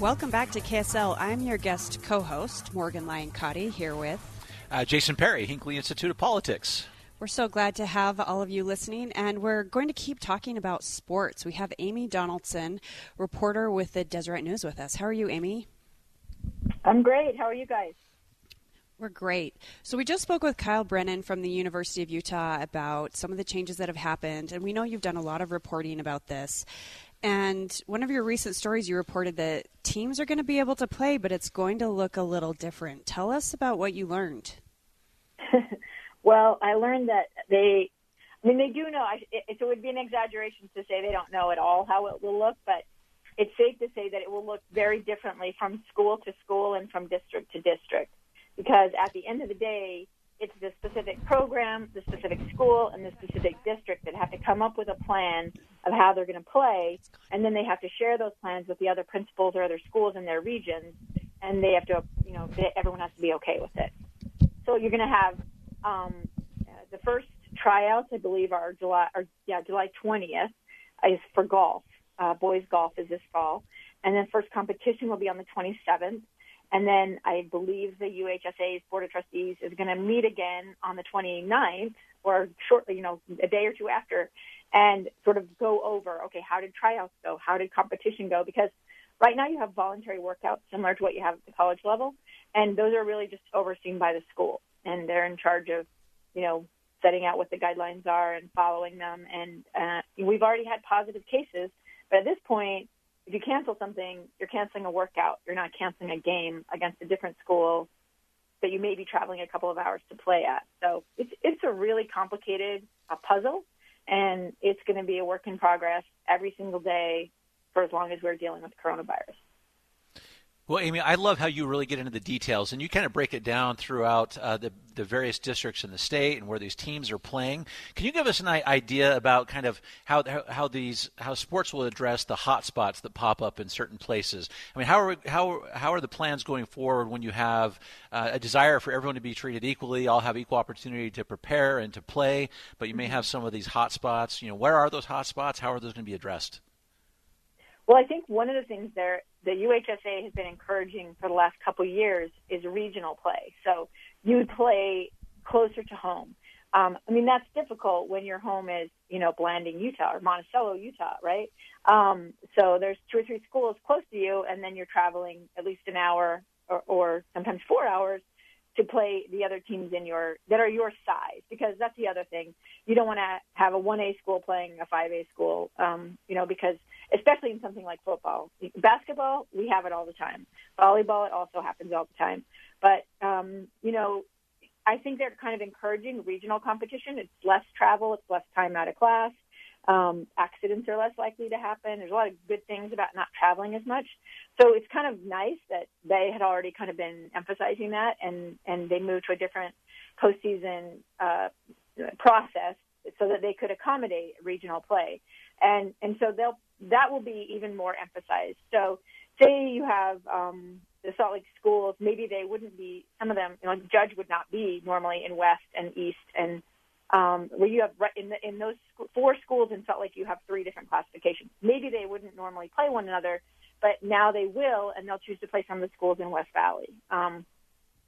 Welcome back to KSL. I'm your guest co host, Morgan Lyon Cotti, here with uh, Jason Perry, Hinckley Institute of Politics. We're so glad to have all of you listening, and we're going to keep talking about sports. We have Amy Donaldson, reporter with the Deseret News, with us. How are you, Amy? I'm great. How are you guys? We're great. So, we just spoke with Kyle Brennan from the University of Utah about some of the changes that have happened, and we know you've done a lot of reporting about this. And one of your recent stories, you reported that teams are going to be able to play, but it's going to look a little different. Tell us about what you learned. well, I learned that they, I mean, they do know. I, it, it would be an exaggeration to say they don't know at all how it will look, but it's safe to say that it will look very differently from school to school and from district to district. Because at the end of the day, it's the specific program, the specific school, and the specific district that have to come up with a plan of how they're going to play, and then they have to share those plans with the other principals or other schools in their regions, and they have to, you know, they, everyone has to be okay with it. So you're going to have um, uh, the first tryouts, I believe, are July, or yeah, July 20th, is for golf. Uh, boys golf is this fall, and then first competition will be on the 27th. And then I believe the UHSAA's Board of Trustees is going to meet again on the 29th or shortly, you know, a day or two after and sort of go over, okay, how did tryouts go? How did competition go? Because right now you have voluntary workouts similar to what you have at the college level. And those are really just overseen by the school and they're in charge of, you know, setting out what the guidelines are and following them. And uh, we've already had positive cases, but at this point, if you cancel something, you're canceling a workout. You're not canceling a game against a different school that you may be traveling a couple of hours to play at. So it's it's a really complicated uh, puzzle, and it's going to be a work in progress every single day for as long as we're dealing with coronavirus. Well, Amy, I love how you really get into the details and you kind of break it down throughout uh, the, the various districts in the state and where these teams are playing. Can you give us an idea about kind of how how these how sports will address the hot spots that pop up in certain places? I mean, how are how how are the plans going forward when you have uh, a desire for everyone to be treated equally, all have equal opportunity to prepare and to play, but you may mm-hmm. have some of these hot spots. You know, where are those hot spots? How are those going to be addressed? Well, I think one of the things there the UHSAA has been encouraging for the last couple of years is regional play. So you play closer to home. Um, I mean, that's difficult when your home is, you know, Blanding, Utah or Monticello, Utah, right? Um, so there's two or three schools close to you, and then you're traveling at least an hour or, or sometimes four hours to play the other teams in your that are your size because that's the other thing. You don't want to have a 1A school playing a 5A school um you know because especially in something like football basketball we have it all the time. Volleyball it also happens all the time. But um you know I think they're kind of encouraging regional competition. It's less travel it's less time out of class um, accidents are less likely to happen. There's a lot of good things about not traveling as much. So it's kind of nice that they had already kind of been emphasizing that and, and they moved to a different postseason uh, process so that they could accommodate regional play. And, and so they'll, that will be even more emphasized. So say you have, um, the Salt Lake schools, maybe they wouldn't be, some of them, you know, Judge would not be normally in West and East and um, where you have in the, in those four schools in Salt Lake you have three different classifications. Maybe they wouldn't normally play one another, but now they will, and they'll choose to play some of the schools in West Valley. Um,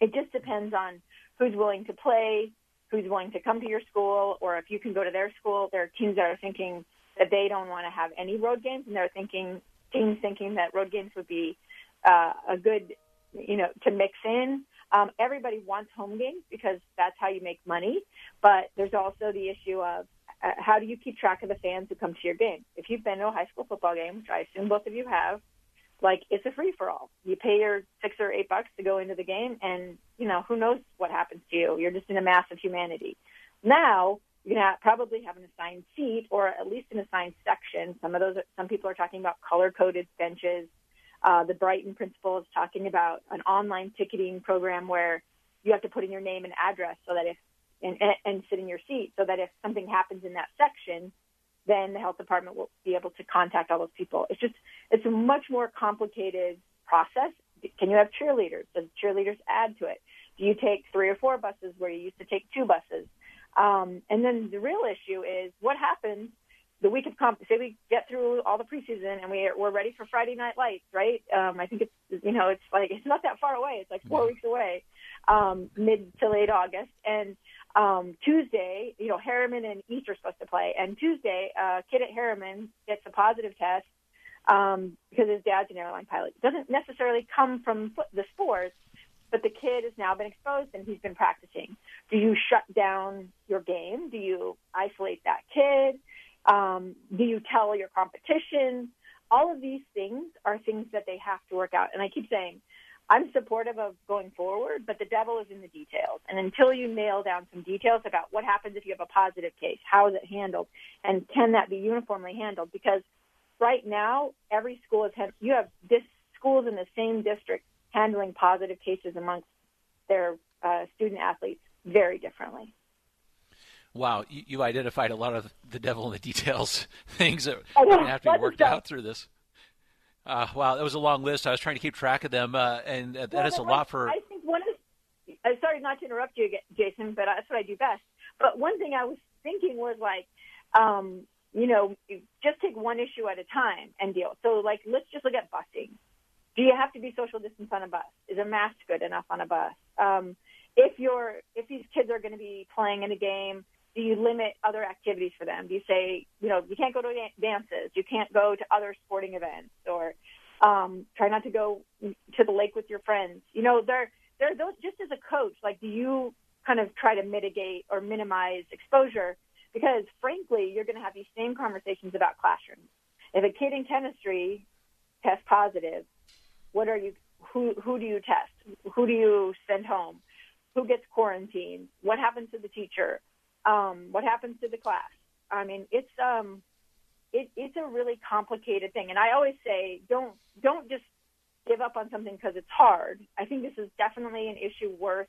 it just depends on who's willing to play, who's willing to come to your school, or if you can go to their school. There are teams that are thinking that they don't want to have any road games, and they're thinking teams thinking that road games would be uh, a good, you know, to mix in. Um, everybody wants home games because that's how you make money. But there's also the issue of uh, how do you keep track of the fans who come to your game? If you've been to a high school football game, which I assume both of you have, like it's a free for all. You pay your six or eight bucks to go into the game, and you know who knows what happens to you. You're just in a mass of humanity. Now you're gonna probably have an assigned seat or at least an assigned section. Some of those, some people are talking about color coded benches. Uh, the Brighton principal is talking about an online ticketing program where you have to put in your name and address so that if and, and sit in your seat so that if something happens in that section, then the health department will be able to contact all those people. It's just it's a much more complicated process. Can you have cheerleaders? Does cheerleaders add to it? Do you take three or four buses where you used to take two buses? Um, and then the real issue is what happens the week of comp, say we get through all the preseason and we're we're ready for Friday Night Lights, right? Um, I think it's you know it's like it's not that far away. It's like four weeks away, um, mid to late August, and um, Tuesday, you know, Herriman and East are supposed to play, and Tuesday, a uh, kid at Herriman gets a positive test um, because his dad's an airline pilot. It doesn't necessarily come from the sports, but the kid has now been exposed and he's been practicing. Do you shut down your game? Do you isolate that kid? Um, do you tell your competition? All of these things are things that they have to work out. And I keep saying, I'm supportive of going forward, but the devil is in the details. And until you nail down some details about what happens if you have a positive case, how is it handled, and can that be uniformly handled? Because right now, every school is you have this schools in the same district handling positive cases amongst their uh, student athletes very differently. Wow, you, you, identified a lot of the devil in the details things that have to be worked out through this. Uh, wow, that was a long list. I was trying to keep track of them, uh, and uh, that well, is a lot for. I think one of. I'm sorry not to interrupt you, Jason, but that's what I do best. But one thing I was thinking was like, um, you know, just take one issue at a time and deal. So, like, let's just look at busing. Do you have to be social distance on a bus? Is a mask good enough on a bus? Um, if you're, if these kids are going to be playing in a game, do you limit other activities for them? Do you say, you know, you can't go to dances, you can't go to other sporting events, or um, try not to go to the lake with your friends? You know, there, there. Those just as a coach, like, do you kind of try to mitigate or minimize exposure? Because frankly, you're going to have these same conversations about classrooms. If a kid in chemistry tests positive, what are you? Who who do you test? Who do you send home? Who gets quarantined? What happens to the teacher? Um, what happens to the class? I mean, it's um, it, it's a really complicated thing, and I always say, don't don't just give up on something because it's hard. I think this is definitely an issue worth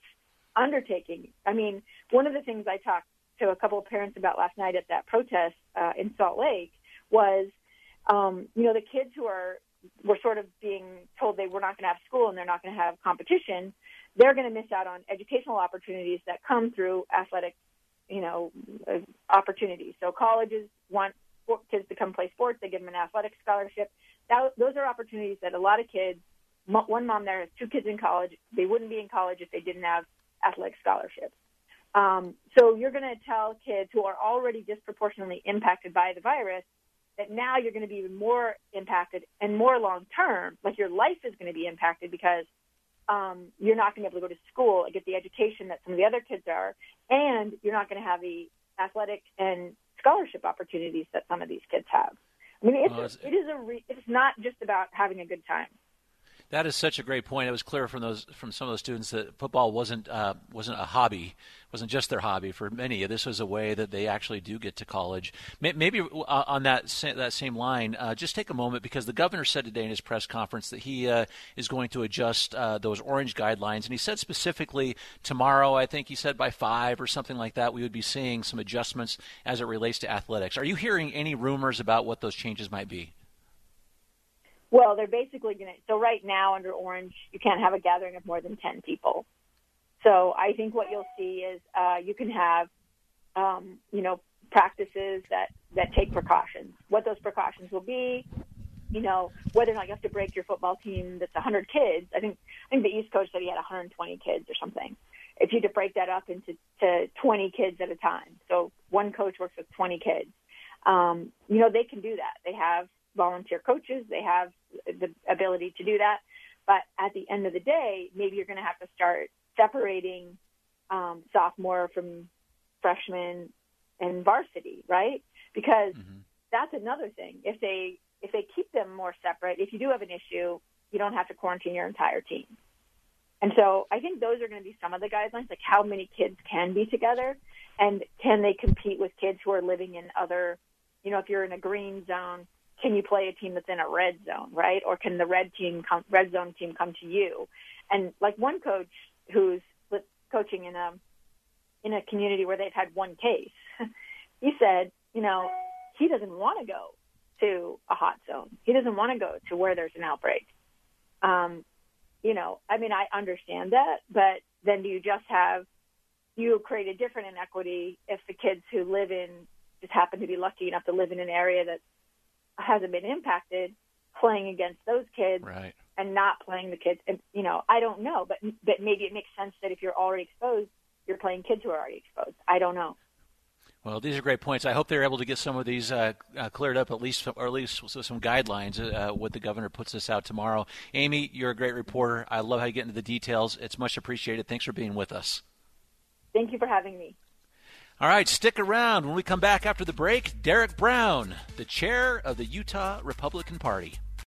undertaking. I mean, one of the things I talked to a couple of parents about last night at that protest uh, in Salt Lake was, um, you know, the kids who are were sort of being told they were not going to have school and they're not going to have competition. They're going to miss out on educational opportunities that come through athletic you know, uh, opportunities. So colleges want kids to come play sports. They give them an athletic scholarship. That, those are opportunities that a lot of kids. One mom there has two kids in college. They wouldn't be in college if they didn't have athletic scholarships. Um, so you're going to tell kids who are already disproportionately impacted by the virus that now you're going to be even more impacted and more long term. Like your life is going to be impacted because um, you're not going to be able to go to school and get the education that some of the other kids are, and you're not going to have the athletic and scholarship opportunities that some of these kids have. I mean, it's, it's, it is a re, it's not just about having a good time. That is such a great point. It was clear from those from some of those students that football wasn't uh, wasn't a hobby, wasn't just their hobby. For many, this was a way that they actually do get to college. Maybe uh, on that that same line, uh, just take a moment because the governor said today in his press conference that he uh, is going to adjust uh, those orange guidelines, and he said specifically tomorrow. I think he said by five or something like that, we would be seeing some adjustments as it relates to athletics. Are you hearing any rumors about what those changes might be? Well, they're basically going to. So right now, under Orange, you can't have a gathering of more than ten people. So I think what you'll see is uh, you can have, um, you know, practices that that take precautions. What those precautions will be, you know, whether or not you have to break your football team that's 100 kids. I think I think the East Coast said he had 120 kids or something. If you to break that up into to 20 kids at a time, so one coach works with 20 kids. Um, you know, they can do that. They have volunteer coaches. They have the ability to do that. But at the end of the day, maybe you're going to have to start separating um, sophomore from freshman and varsity, right? Because mm-hmm. that's another thing. If they if they keep them more separate, if you do have an issue, you don't have to quarantine your entire team. And so I think those are going to be some of the guidelines, like how many kids can be together, and can they compete with kids who are living in other, you know, if you're in a green zone, can you play a team that's in a red zone, right? Or can the red team come, red zone team come to you? And like one coach who's coaching in a in a community where they've had one case, he said, you know, he doesn't want to go to a hot zone. He doesn't want to go to where there's an outbreak. Um, you know, I mean, I understand that, but then do you just have you create a different inequity if the kids who live in just happen to be lucky enough to live in an area that hasn't been impacted, playing against those kids right. and not playing the kids. And you know, I don't know, but but maybe it makes sense that if you're already exposed, you're playing kids who are already exposed. I don't know. Well, these are great points. I hope they're able to get some of these uh, uh, cleared up, at least, or at least some guidelines. Uh, what the governor puts this out tomorrow. Amy, you're a great reporter. I love how you get into the details. It's much appreciated. Thanks for being with us. Thank you for having me. All right, stick around. When we come back after the break, Derek Brown, the chair of the Utah Republican Party.